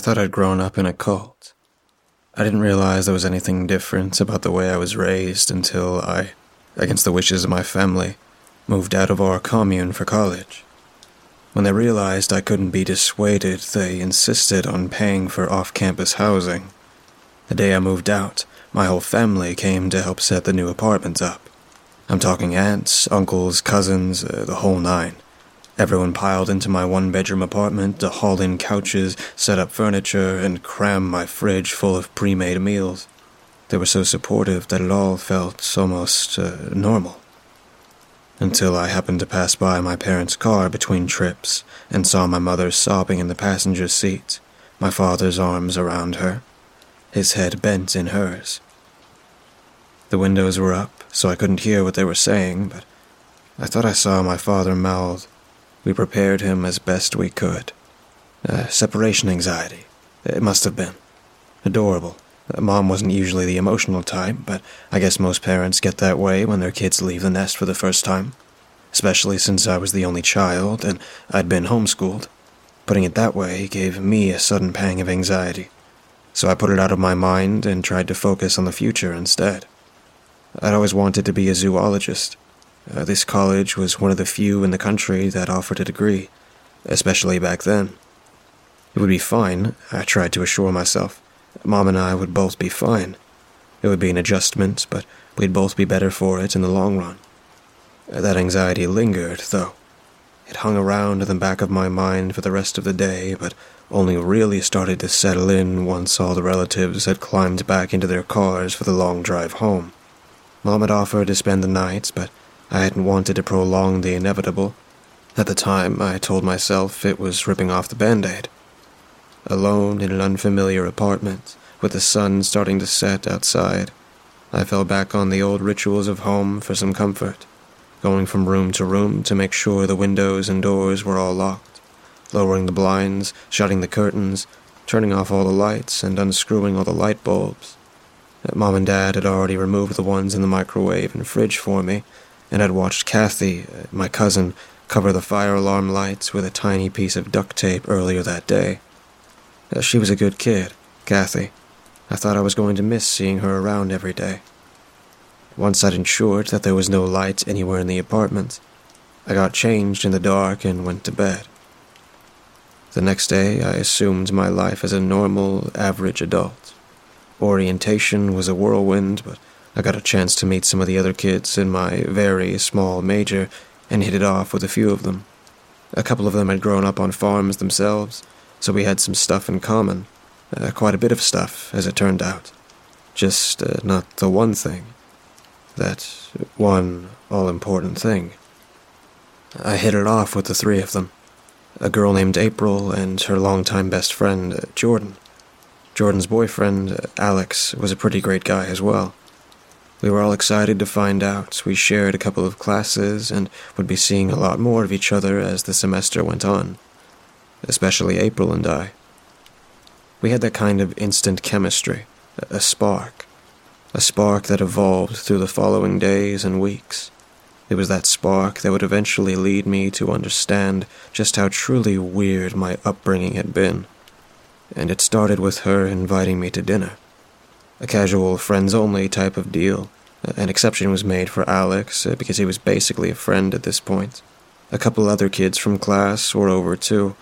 thought I'd grown up in a cult. I didn't realize there was anything different about the way I was raised until I, against the wishes of my family, moved out of our commune for college. When they realized I couldn't be dissuaded, they insisted on paying for off campus housing. The day I moved out, my whole family came to help set the new apartments up. I'm talking aunts, uncles, cousins, uh, the whole nine. Everyone piled into my one bedroom apartment to haul in couches, set up furniture, and cram my fridge full of pre made meals. They were so supportive that it all felt almost uh, normal. Until I happened to pass by my parents' car between trips and saw my mother sobbing in the passenger seat, my father's arms around her, his head bent in hers. The windows were up, so I couldn't hear what they were saying, but I thought I saw my father mouth, we prepared him as best we could. Uh, separation anxiety. It must have been. Adorable. Mom wasn't usually the emotional type, but I guess most parents get that way when their kids leave the nest for the first time. Especially since I was the only child and I'd been homeschooled. Putting it that way gave me a sudden pang of anxiety. So I put it out of my mind and tried to focus on the future instead. I'd always wanted to be a zoologist. Uh, this college was one of the few in the country that offered a degree, especially back then. It would be fine, I tried to assure myself. Mom and I would both be fine. It would be an adjustment, but we'd both be better for it in the long run. Uh, that anxiety lingered, though. It hung around in the back of my mind for the rest of the day, but only really started to settle in once all the relatives had climbed back into their cars for the long drive home. Mom had offered to spend the night, but I hadn't wanted to prolong the inevitable. At the time, I told myself it was ripping off the band aid. Alone in an unfamiliar apartment, with the sun starting to set outside, I fell back on the old rituals of home for some comfort, going from room to room to make sure the windows and doors were all locked, lowering the blinds, shutting the curtains, turning off all the lights, and unscrewing all the light bulbs. Mom and Dad had already removed the ones in the microwave and fridge for me, and had watched Kathy, my cousin, cover the fire alarm lights with a tiny piece of duct tape earlier that day. Uh, she was a good kid, Kathy. I thought I was going to miss seeing her around every day. Once I'd ensured that there was no light anywhere in the apartment, I got changed in the dark and went to bed. The next day, I assumed my life as a normal, average adult. Orientation was a whirlwind, but I got a chance to meet some of the other kids in my very small major and hit it off with a few of them. A couple of them had grown up on farms themselves, so we had some stuff in common. Uh, quite a bit of stuff, as it turned out. Just uh, not the one thing. That one all important thing. I hit it off with the three of them a girl named April and her longtime best friend, uh, Jordan. Jordan's boyfriend, uh, Alex, was a pretty great guy as well. We were all excited to find out we shared a couple of classes and would be seeing a lot more of each other as the semester went on, especially April and I. We had that kind of instant chemistry, a spark, a spark that evolved through the following days and weeks. It was that spark that would eventually lead me to understand just how truly weird my upbringing had been. And it started with her inviting me to dinner a casual friends only type of deal. An exception was made for Alex uh, because he was basically a friend at this point. A couple other kids from class were over too,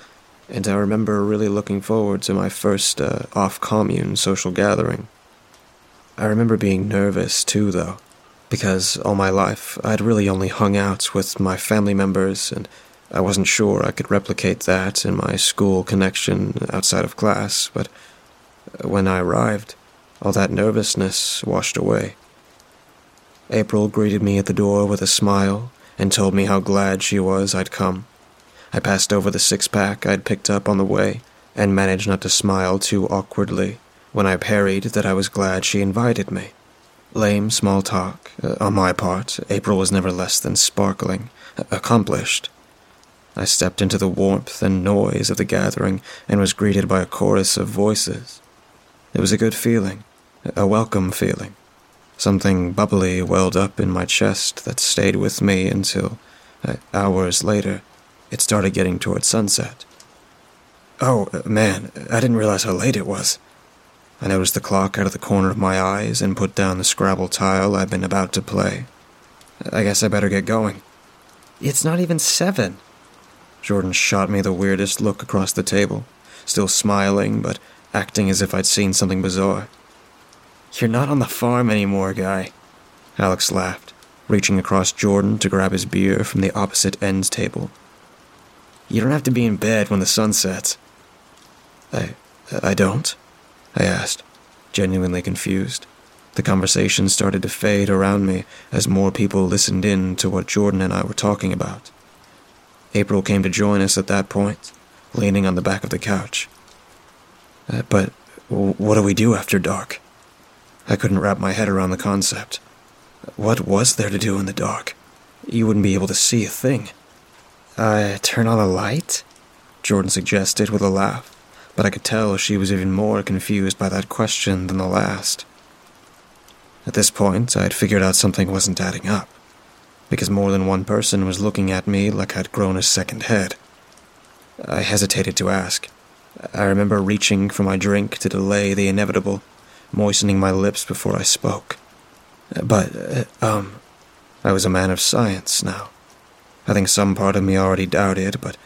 and I remember really looking forward to my first uh, off commune social gathering. I remember being nervous too, though, because all my life I'd really only hung out with my family members, and I wasn't sure I could replicate that in my school connection outside of class, but when I arrived, all that nervousness washed away. April greeted me at the door with a smile and told me how glad she was I'd come. I passed over the six pack I'd picked up on the way and managed not to smile too awkwardly when I parried that I was glad she invited me. Lame small talk. Uh, on my part, April was never less than sparkling, accomplished. I stepped into the warmth and noise of the gathering and was greeted by a chorus of voices. It was a good feeling, a welcome feeling. Something bubbly welled up in my chest that stayed with me until, uh, hours later, it started getting toward sunset. Oh, man, I didn't realize how late it was. I noticed the clock out of the corner of my eyes and put down the Scrabble tile I'd been about to play. I guess I better get going. It's not even seven. Jordan shot me the weirdest look across the table, still smiling, but acting as if I'd seen something bizarre. You're not on the farm anymore, guy. Alex laughed, reaching across Jordan to grab his beer from the opposite ends table. You don't have to be in bed when the sun sets. I. I don't? I asked, genuinely confused. The conversation started to fade around me as more people listened in to what Jordan and I were talking about. April came to join us at that point, leaning on the back of the couch. Uh, but what do we do after dark? I couldn't wrap my head around the concept. What was there to do in the dark? You wouldn't be able to see a thing. Turn on a light? Jordan suggested with a laugh but I could tell she was even more confused by that question than the last. At this point, I had figured out something wasn't adding up, because more than one person was looking at me like I'd grown a second head. I hesitated to ask. I remember reaching for my drink to delay the inevitable, moistening my lips before I spoke. But, uh, um, I was a man of science now. I think some part of me already doubted, but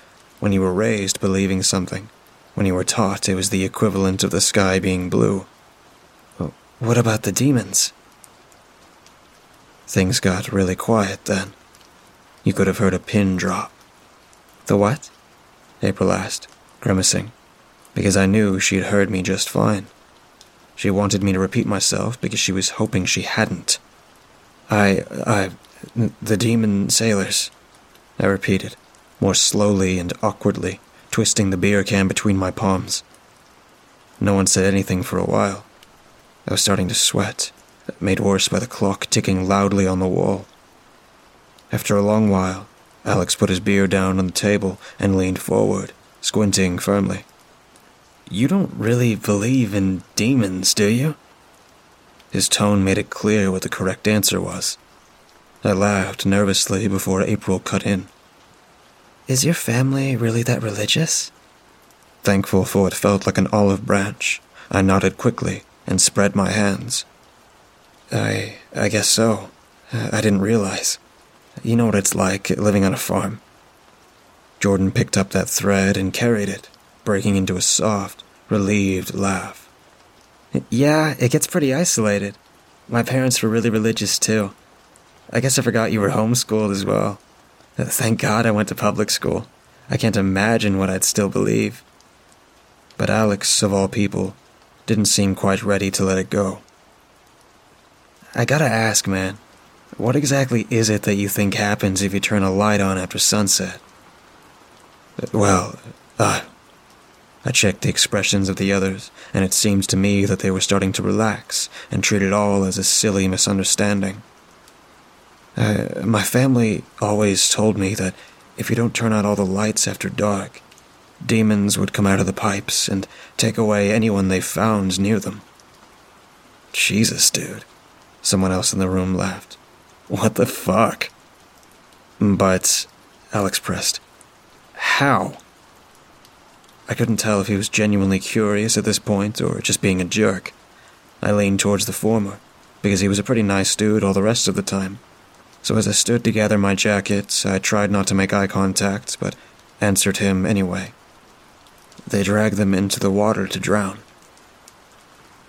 when you were raised believing something, when you were taught it was the equivalent of the sky being blue. What about the demons? Things got really quiet then. You could have heard a pin drop. The what? April asked, grimacing, because I knew she'd heard me just fine. She wanted me to repeat myself because she was hoping she hadn't. I, I, the demon sailors, I repeated, more slowly and awkwardly twisting the beer can between my palms. No one said anything for a while. I was starting to sweat, made worse by the clock ticking loudly on the wall. After a long while, Alex put his beer down on the table and leaned forward, squinting firmly. You don't really believe in demons, do you? His tone made it clear what the correct answer was. I laughed nervously before April cut in. Is your family really that religious? Thankful for what felt like an olive branch, I nodded quickly and spread my hands. I. I guess so. I didn't realize. You know what it's like living on a farm. Jordan picked up that thread and carried it, breaking into a soft, relieved laugh. Yeah, it gets pretty isolated. My parents were really religious too. I guess I forgot you were homeschooled as well. Thank God I went to public school. I can't imagine what I'd still believe. But Alex, of all people, didn't seem quite ready to let it go. I gotta ask, man, what exactly is it that you think happens if you turn a light on after sunset? Well, uh, I checked the expressions of the others, and it seems to me that they were starting to relax and treat it all as a silly misunderstanding. Uh, my family always told me that if you don't turn out all the lights after dark, demons would come out of the pipes and take away anyone they found near them. Jesus, dude. Someone else in the room laughed. What the fuck? But, Alex pressed, how? I couldn't tell if he was genuinely curious at this point or just being a jerk. I leaned towards the former, because he was a pretty nice dude all the rest of the time so as I stood to gather my jacket, I tried not to make eye contact, but answered him anyway. They dragged them into the water to drown.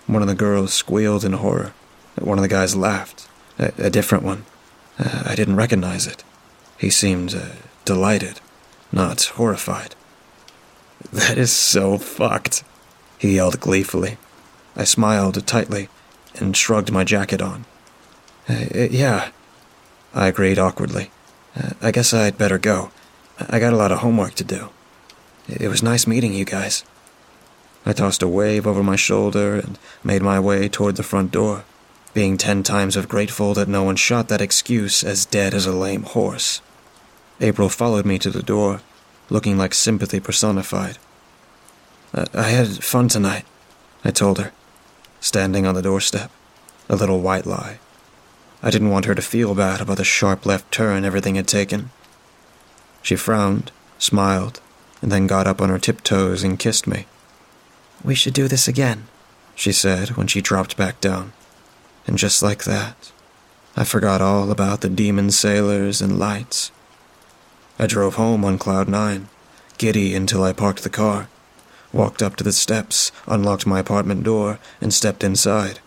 One of the girls squealed in horror. One of the guys laughed. A, a different one. Uh, I didn't recognize it. He seemed uh, delighted, not horrified. That is so fucked, he yelled gleefully. I smiled tightly and shrugged my jacket on. Uh, yeah, I agreed awkwardly. Uh, I guess I'd better go. I got a lot of homework to do. It was nice meeting you guys. I tossed a wave over my shoulder and made my way toward the front door, being ten times as grateful that no one shot that excuse as dead as a lame horse. April followed me to the door, looking like sympathy personified. I had fun tonight, I told her, standing on the doorstep, a little white lie. I didn't want her to feel bad about the sharp left turn everything had taken. She frowned, smiled, and then got up on her tiptoes and kissed me. We should do this again, she said when she dropped back down. And just like that, I forgot all about the demon sailors and lights. I drove home on Cloud Nine, giddy until I parked the car, walked up to the steps, unlocked my apartment door, and stepped inside.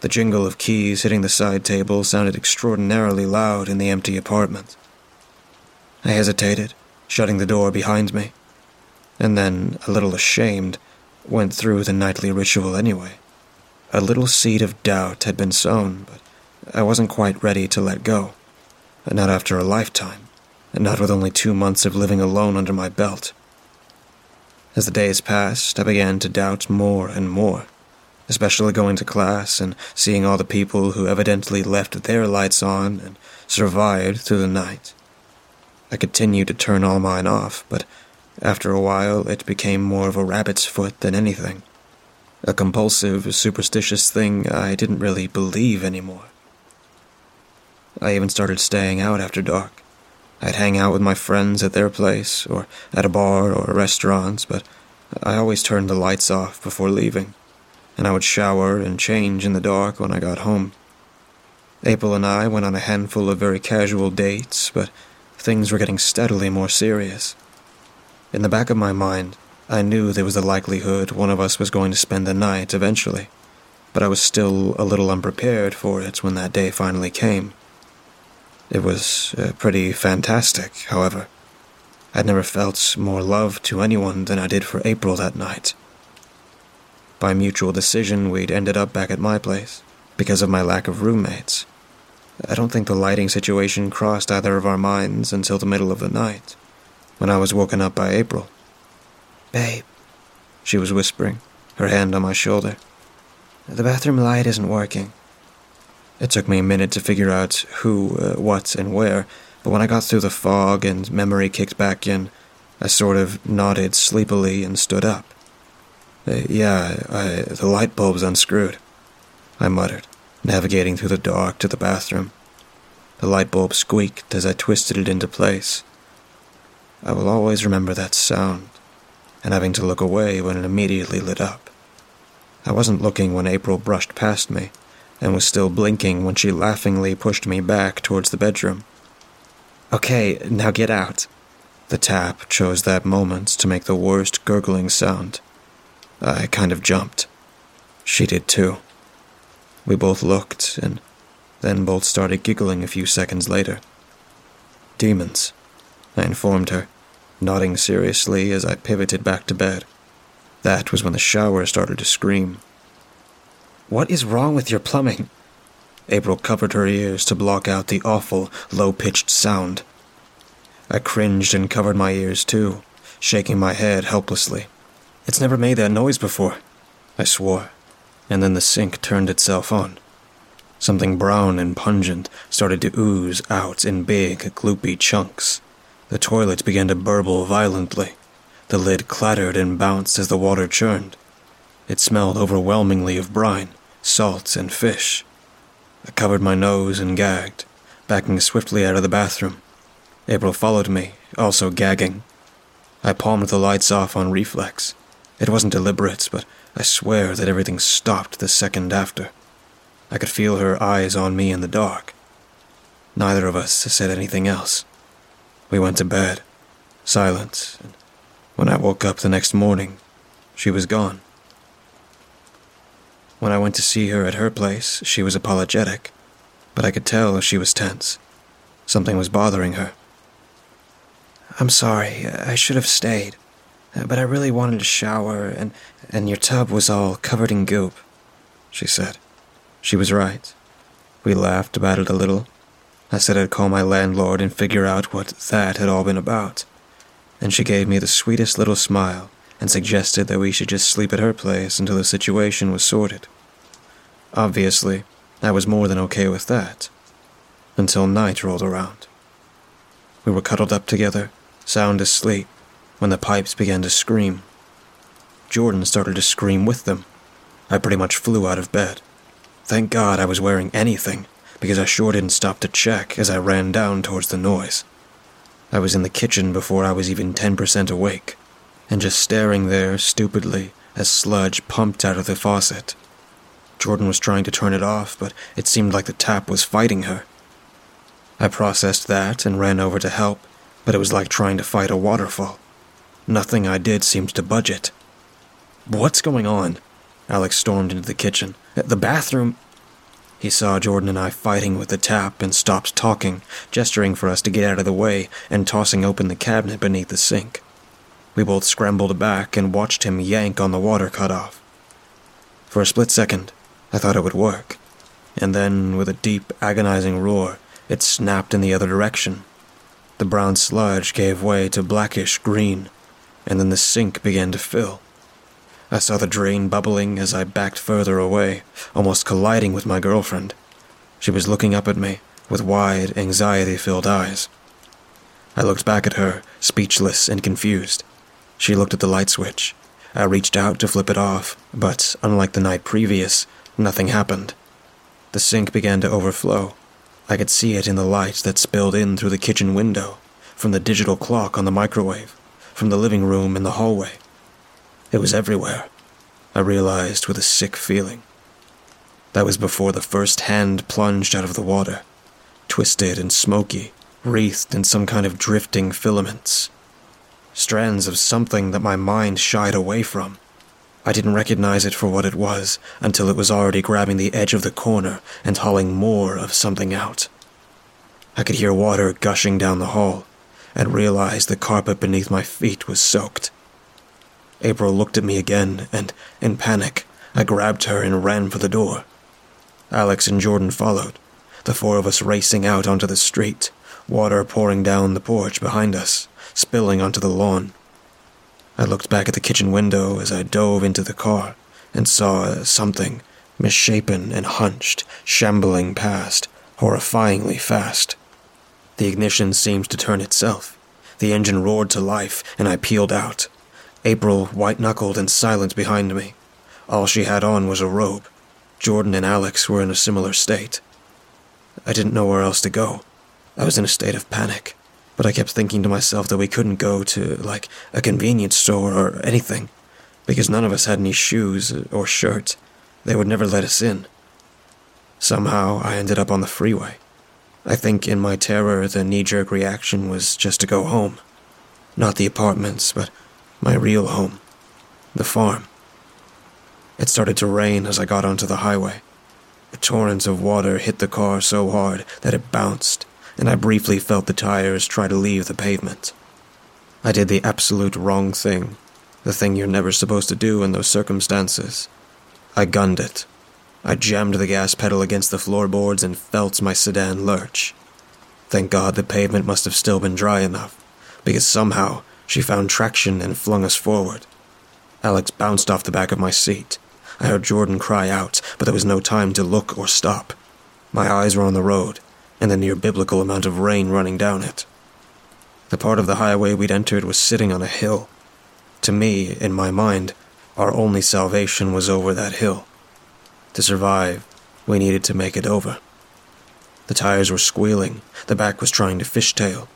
The jingle of keys hitting the side table sounded extraordinarily loud in the empty apartment. I hesitated, shutting the door behind me, and then, a little ashamed, went through the nightly ritual anyway. A little seed of doubt had been sown, but I wasn't quite ready to let go. Not after a lifetime, and not with only two months of living alone under my belt. As the days passed, I began to doubt more and more, especially going to class and seeing all the people who evidently left their lights on and survived through the night. I continued to turn all mine off, but after a while it became more of a rabbit's foot than anything. A compulsive, superstitious thing I didn't really believe anymore. I even started staying out after dark. I'd hang out with my friends at their place, or at a bar or a restaurant, but I always turned the lights off before leaving, and I would shower and change in the dark when I got home. April and I went on a handful of very casual dates, but things were getting steadily more serious. In the back of my mind, I knew there was a likelihood one of us was going to spend the night eventually, but I was still a little unprepared for it when that day finally came. It was uh, pretty fantastic, however. I'd never felt more love to anyone than I did for April that night. By mutual decision, we'd ended up back at my place because of my lack of roommates. I don't think the lighting situation crossed either of our minds until the middle of the night when I was woken up by April. Babe, she was whispering, her hand on my shoulder. The bathroom light isn't working. It took me a minute to figure out who, uh, what, and where, but when I got through the fog and memory kicked back in, I sort of nodded sleepily and stood up. Uh, yeah, I, the light bulb's unscrewed, I muttered, navigating through the dark to the bathroom. The light bulb squeaked as I twisted it into place. I will always remember that sound, and having to look away when it immediately lit up. I wasn't looking when April brushed past me, and was still blinking when she laughingly pushed me back towards the bedroom. Okay, now get out. The tap chose that moment to make the worst gurgling sound. I kind of jumped. She did too. We both looked, and then both started giggling a few seconds later. Demons, I informed her nodding seriously as I pivoted back to bed. That was when the shower started to scream. What is wrong with your plumbing? April covered her ears to block out the awful, low pitched sound. I cringed and covered my ears too, shaking my head helplessly. It's never made that noise before, I swore, and then the sink turned itself on. Something brown and pungent started to ooze out in big, gloopy chunks. The toilet began to burble violently. The lid clattered and bounced as the water churned. It smelled overwhelmingly of brine, salts, and fish. I covered my nose and gagged, backing swiftly out of the bathroom. April followed me, also gagging. I palmed the lights off on reflex. It wasn't deliberate, but I swear that everything stopped the second after. I could feel her eyes on me in the dark. Neither of us said anything else. We went to bed, silent, when I woke up the next morning, she was gone. When I went to see her at her place, she was apologetic, but I could tell she was tense. Something was bothering her. I'm sorry, I should have stayed, but I really wanted to shower, and, and your tub was all covered in goop, she said. She was right. We laughed about it a little, I said I'd call my landlord and figure out what that had all been about. And she gave me the sweetest little smile and suggested that we should just sleep at her place until the situation was sorted. Obviously, I was more than okay with that. Until night rolled around. We were cuddled up together, sound asleep, when the pipes began to scream. Jordan started to scream with them. I pretty much flew out of bed. Thank God I was wearing anything because I sure didn't stop to check as I ran down towards the noise. I was in the kitchen before I was even 10% awake, and just staring there stupidly as sludge pumped out of the faucet. Jordan was trying to turn it off, but it seemed like the tap was fighting her. I processed that and ran over to help, but it was like trying to fight a waterfall. Nothing I did seemed to budge it. What's going on? Alex stormed into the kitchen. The bathroom. He saw Jordan and I fighting with the tap and stopped talking, gesturing for us to get out of the way and tossing open the cabinet beneath the sink. We both scrambled back and watched him yank on the water cutoff. For a split second, I thought it would work, and then, with a deep, agonizing roar, it snapped in the other direction. The brown sludge gave way to blackish green, and then the sink began to fill. I saw the drain bubbling as I backed further away, almost colliding with my girlfriend. She was looking up at me with wide, anxiety filled eyes. I looked back at her, speechless and confused. She looked at the light switch. I reached out to flip it off, but unlike the night previous, nothing happened. The sink began to overflow. I could see it in the light that spilled in through the kitchen window, from the digital clock on the microwave, from the living room in the hallway. It was everywhere, I realized with a sick feeling. That was before the first hand plunged out of the water, twisted and smoky, wreathed in some kind of drifting filaments. Strands of something that my mind shied away from. I didn't recognize it for what it was until it was already grabbing the edge of the corner and hauling more of something out. I could hear water gushing down the hall and realized the carpet beneath my feet was soaked. April looked at me again, and, in panic, I grabbed her and ran for the door. Alex and Jordan followed, the four of us racing out onto the street, water pouring down the porch behind us, spilling onto the lawn. I looked back at the kitchen window as I dove into the car and saw something, misshapen and hunched, shambling past, horrifyingly fast. The ignition seemed to turn itself. The engine roared to life, and I peeled out. April, white knuckled and silent behind me. All she had on was a robe. Jordan and Alex were in a similar state. I didn't know where else to go. I was in a state of panic, but I kept thinking to myself that we couldn't go to, like, a convenience store or anything, because none of us had any shoes or shirts. They would never let us in. Somehow, I ended up on the freeway. I think in my terror, the knee jerk reaction was just to go home. Not the apartments, but my real home, the farm. It started to rain as I got onto the highway. A torrent of water hit the car so hard that it bounced, and I briefly felt the tires try to leave the pavement. I did the absolute wrong thing, the thing you're never supposed to do in those circumstances. I gunned it. I jammed the gas pedal against the floorboards and felt my sedan lurch. Thank God the pavement must have still been dry enough, because somehow she found traction and flung us forward. Alex bounced off the back of my seat. I heard Jordan cry out, but there was no time to look or stop. My eyes were on the road, and the near biblical amount of rain running down it. The part of the highway we'd entered was sitting on a hill. To me, in my mind, our only salvation was over that hill. To survive, we needed to make it over. The tires were squealing, the back was trying to fishtail,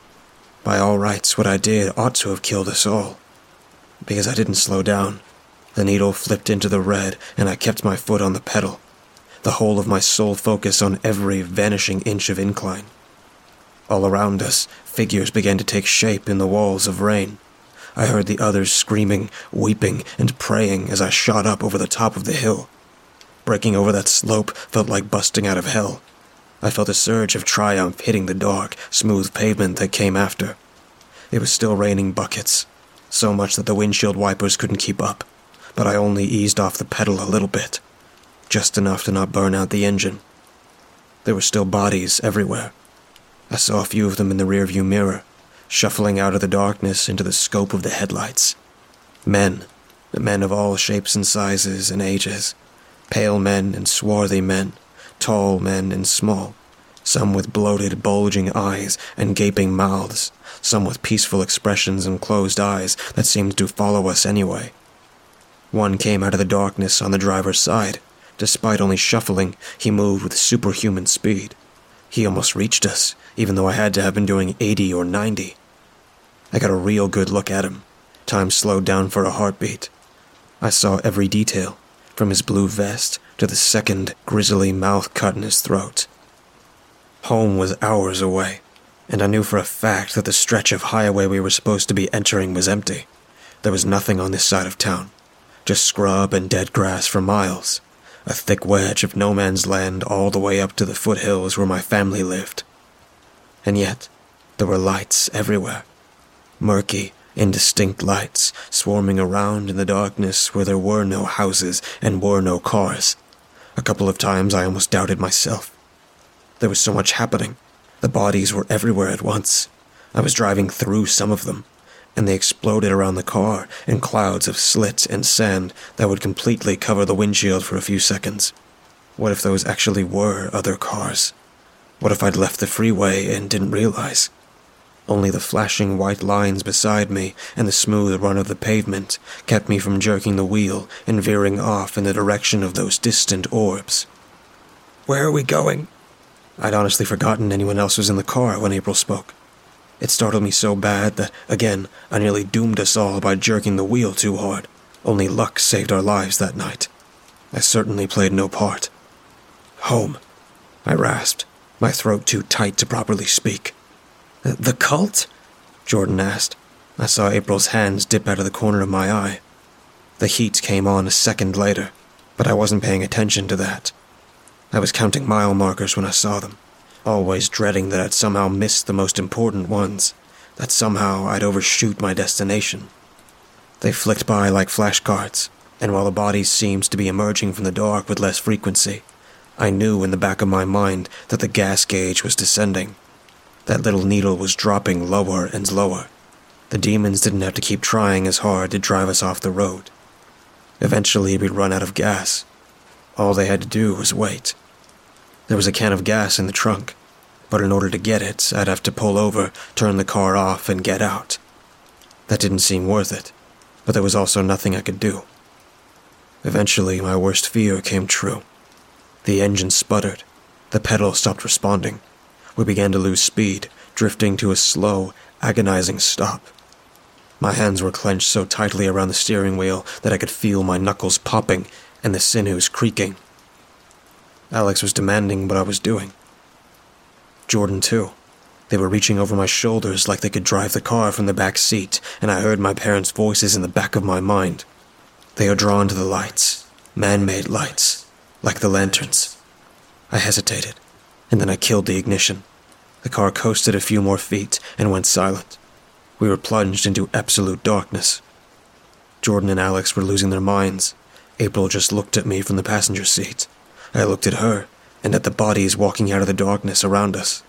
by all rights, what I did ought to have killed us all. Because I didn't slow down. The needle flipped into the red, and I kept my foot on the pedal, the whole of my soul focus on every vanishing inch of incline. All around us, figures began to take shape in the walls of rain. I heard the others screaming, weeping, and praying as I shot up over the top of the hill. Breaking over that slope felt like busting out of hell. I felt a surge of triumph hitting the dark, smooth pavement that came after. It was still raining buckets, so much that the windshield wipers couldn't keep up, but I only eased off the pedal a little bit, just enough to not burn out the engine. There were still bodies everywhere. I saw a few of them in the rearview mirror, shuffling out of the darkness into the scope of the headlights. Men, men of all shapes and sizes and ages, pale men and swarthy men tall men and small, some with bloated, bulging eyes and gaping mouths, some with peaceful expressions and closed eyes that seemed to follow us anyway. One came out of the darkness on the driver's side. Despite only shuffling, he moved with superhuman speed. He almost reached us, even though I had to have been doing 80 or 90. I got a real good look at him. Time slowed down for a heartbeat. I saw every detail, from his blue vest to the second grisly mouth cut in his throat. Home was hours away, and I knew for a fact that the stretch of highway we were supposed to be entering was empty. There was nothing on this side of town, just scrub and dead grass for miles, a thick wedge of no man's land all the way up to the foothills where my family lived. And yet, there were lights everywhere. Murky, indistinct lights swarming around in the darkness where there were no houses and were no cars. A couple of times I almost doubted myself. There was so much happening. The bodies were everywhere at once. I was driving through some of them, and they exploded around the car in clouds of slit and sand that would completely cover the windshield for a few seconds. What if those actually were other cars? What if I'd left the freeway and didn't realize? Only the flashing white lines beside me and the smooth run of the pavement kept me from jerking the wheel and veering off in the direction of those distant orbs. Where are we going? I'd honestly forgotten anyone else was in the car when April spoke. It startled me so bad that, again, I nearly doomed us all by jerking the wheel too hard. Only luck saved our lives that night. I certainly played no part. Home, I rasped, my throat too tight to properly speak. Uh, the cult? Jordan asked. I saw April's hands dip out of the corner of my eye. The heat came on a second later, but I wasn't paying attention to that. I was counting mile markers when I saw them, always dreading that I'd somehow miss the most important ones, that somehow I'd overshoot my destination. They flicked by like flashcards, and while the bodies seemed to be emerging from the dark with less frequency, I knew in the back of my mind that the gas gauge was descending. That little needle was dropping lower and lower. The demons didn't have to keep trying as hard to drive us off the road. Eventually, we'd run out of gas. All they had to do was wait. There was a can of gas in the trunk, but in order to get it, I'd have to pull over, turn the car off, and get out. That didn't seem worth it, but there was also nothing I could do. Eventually, my worst fear came true. The engine sputtered. The pedal stopped responding. We began to lose speed, drifting to a slow, agonizing stop. My hands were clenched so tightly around the steering wheel that I could feel my knuckles popping and the sinews creaking. Alex was demanding what I was doing. Jordan, too. They were reaching over my shoulders like they could drive the car from the back seat, and I heard my parents' voices in the back of my mind. They are drawn to the lights, man made lights, like the lanterns. I hesitated, and then I killed the ignition. The car coasted a few more feet and went silent. We were plunged into absolute darkness. Jordan and Alex were losing their minds. April just looked at me from the passenger seat. I looked at her and at the bodies walking out of the darkness around us.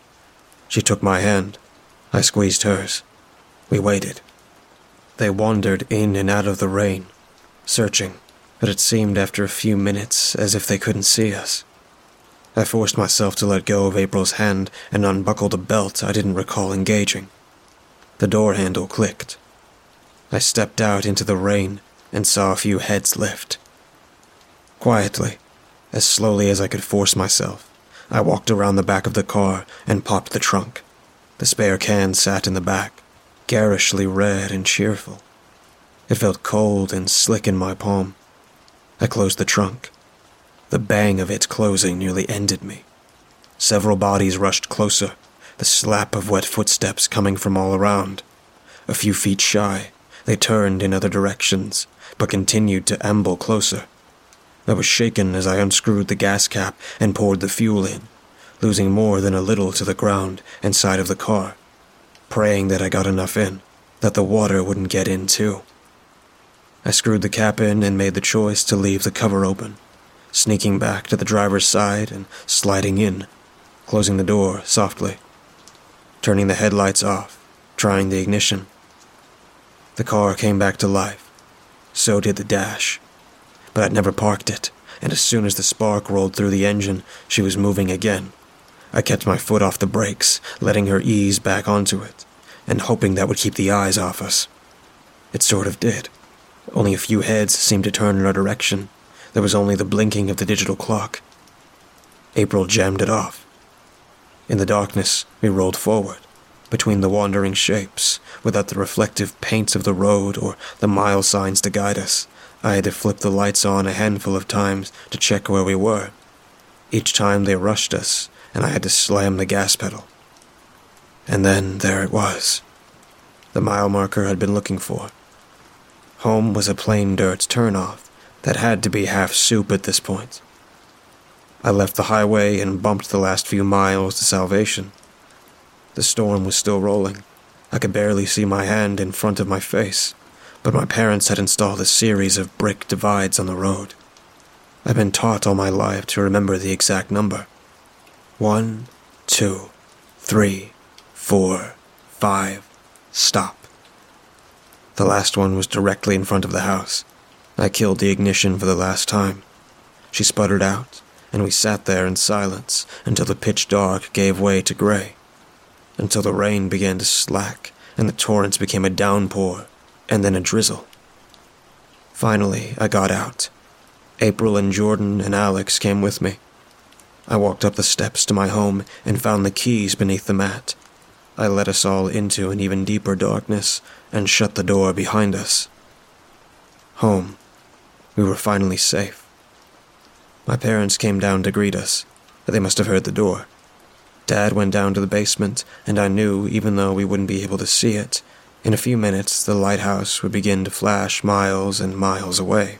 She took my hand. I squeezed hers. We waited. They wandered in and out of the rain, searching, but it seemed after a few minutes as if they couldn't see us. I forced myself to let go of April's hand and unbuckled a belt I didn't recall engaging. The door handle clicked. I stepped out into the rain and saw a few heads lift. Quietly, as slowly as I could force myself, I walked around the back of the car and popped the trunk. The spare can sat in the back, garishly red and cheerful. It felt cold and slick in my palm. I closed the trunk. The bang of its closing nearly ended me. Several bodies rushed closer, the slap of wet footsteps coming from all around. A few feet shy, they turned in other directions, but continued to amble closer. I was shaken as I unscrewed the gas cap and poured the fuel in, losing more than a little to the ground and side of the car, praying that I got enough in, that the water wouldn't get in too. I screwed the cap in and made the choice to leave the cover open, sneaking back to the driver's side and sliding in, closing the door softly, turning the headlights off, trying the ignition. The car came back to life. So did the dash but I'd never parked it, and as soon as the spark rolled through the engine, she was moving again. I kept my foot off the brakes, letting her ease back onto it, and hoping that would keep the eyes off us. It sort of did. Only a few heads seemed to turn in our direction. There was only the blinking of the digital clock. April jammed it off. In the darkness, we rolled forward. between the wandering shapes, without the reflective paint of the road or the mile signs to guide us. I had to flip the lights on a handful of times to check where we were. Each time they rushed us, and I had to slam the gas pedal. And then there it was. The mile marker I'd been looking for. Home was a plain dirt turnoff that had to be half soup at this point. I left the highway and bumped the last few miles to salvation. The storm was still rolling. I could barely see my hand in front of my face, but my parents had installed a series of brick divides on the road. I've been taught all my life to remember the exact number. One, two, three, four, five, stop. The last one was directly in front of the house. I killed the ignition for the last time. She sputtered out, and we sat there in silence until the pitch dark gave way to gray, until the rain began to slack and the torrents became a downpour and then a drizzle. Finally, I got out. April and Jordan and Alex came with me. I walked up the steps to my home and found the keys beneath the mat. I led us all into an even deeper darkness and shut the door behind us. Home. We were finally safe. My parents came down to greet us. They must have heard the door. Dad went down to the basement, and I knew, even though we wouldn't be able to see it, in a few minutes the lighthouse would begin to flash miles and miles away.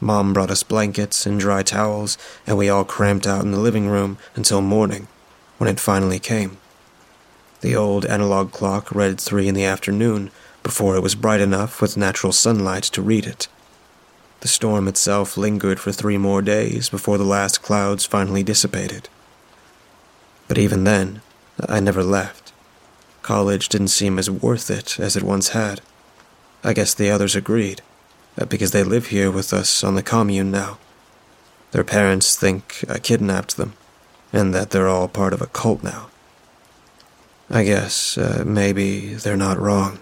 Mom brought us blankets and dry towels, and we all cramped out in the living room until morning, when it finally came. The old analog clock read three in the afternoon before it was bright enough with natural sunlight to read it. The storm itself lingered for three more days before the last clouds finally dissipated. But even then, I never left. College didn't seem as worth it as it once had. I guess the others agreed, uh, because they live here with us on the commune now. Their parents think I kidnapped them, and that they're all part of a cult now. I guess uh, maybe they're not wrong.